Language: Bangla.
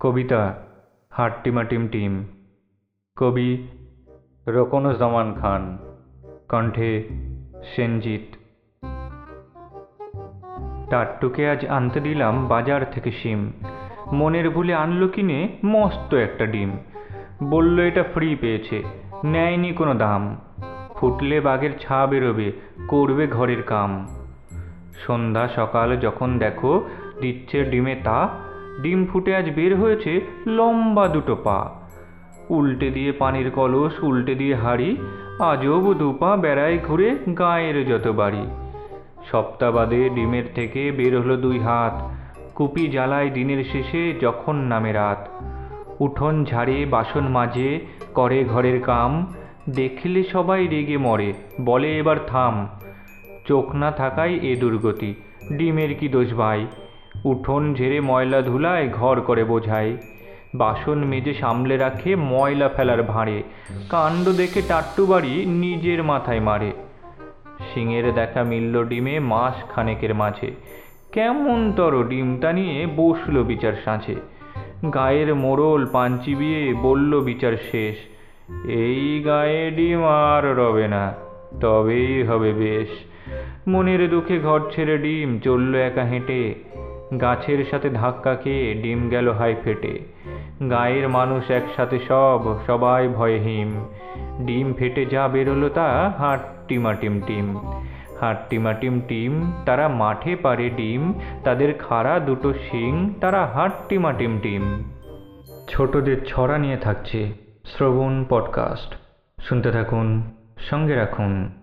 কবিতা হাট্টিমাটিম টিম। কবি রোকনুজ্জামান খান। কণ্ঠে সেনজিৎ। টাট্টুকে আজ আনতে দিলাম বাজার থেকে সিম মনের ভুলে আনলো কিনে মস্ত একটা ডিম। বলল এটা ফ্রি পেয়েছে, নেয়নি কোনো দাম। ফুটলে বাঘের ছা বেরোবে, করবে ঘরের কাম। সন্ধ্যা সকাল যখন দেখো, দিচ্ছে ডিমে তা ডিম ফুটে আজ বের হয়েছে লম্বা দুটো পা। উল্টে দিয়ে পানির কলস, উল্টে দিয়ে হাড়ি আজব দুপা বেড়ায় ঘুরে গায়ের যত বাড়ি। সপ্তাহ বাদে ডিমের থেকে বের হলো দুই হাত, কুপি জ্বালায় দিনের শেষে যখন নামে রাত। উঠোন ঝাড়ে, বাসন মাজে, করে ঘরের কাম, দেখলে সবাই রেগে মরে, বলে এবার থাম। চোখ না থাকায় এ দুর্গতি, ডিমের কি দোষ ভাই? উঠোন ঝেড়ে ময়লা ধুলায় ঘর করে বোঝায়। বাসন মেজে সামলে রাখে ময়লা ফেলার ভাঁড়ে। কাণ্ড দেখে টাট্টু বাড়ি নিজের মাথায় মারে। সিংয়ের দেখা মিলল ডিমে মাস খানেকের মাঝে। কেমন তর ডিমটা নিয়ে বসল বিচার সাঁচে গায়ের মোড়ল পাঞ্চি বিয়ে বলল বিচার শেষ। এই গায়ে ডিম আর রবে না, তবেই হবে বেশ। মনের দুঃখে ঘর ছেড়ে ডিম চলল একা হেঁটে। গাছের সাথে ধাক্কা খেয়ে ডিম গেল হাই ফেটে গায়ের মানুষ একসাথে সব, সবাই ভয়ে হিম ডিম ফেটে যা বেরোলো তা হাট্টিমাটিম টিম। হাট্টিমাটিম টিম, তারা মাঠে পারে ডিম, তাদের খাড়া দুটো শিং, তারা হাট্টিমাটিম টিম। ছোটদের ছড়া নিয়ে থাকছে শ্রবণ পডকাস্ট। শুনতে থাকুন, সঙ্গে রাখুন।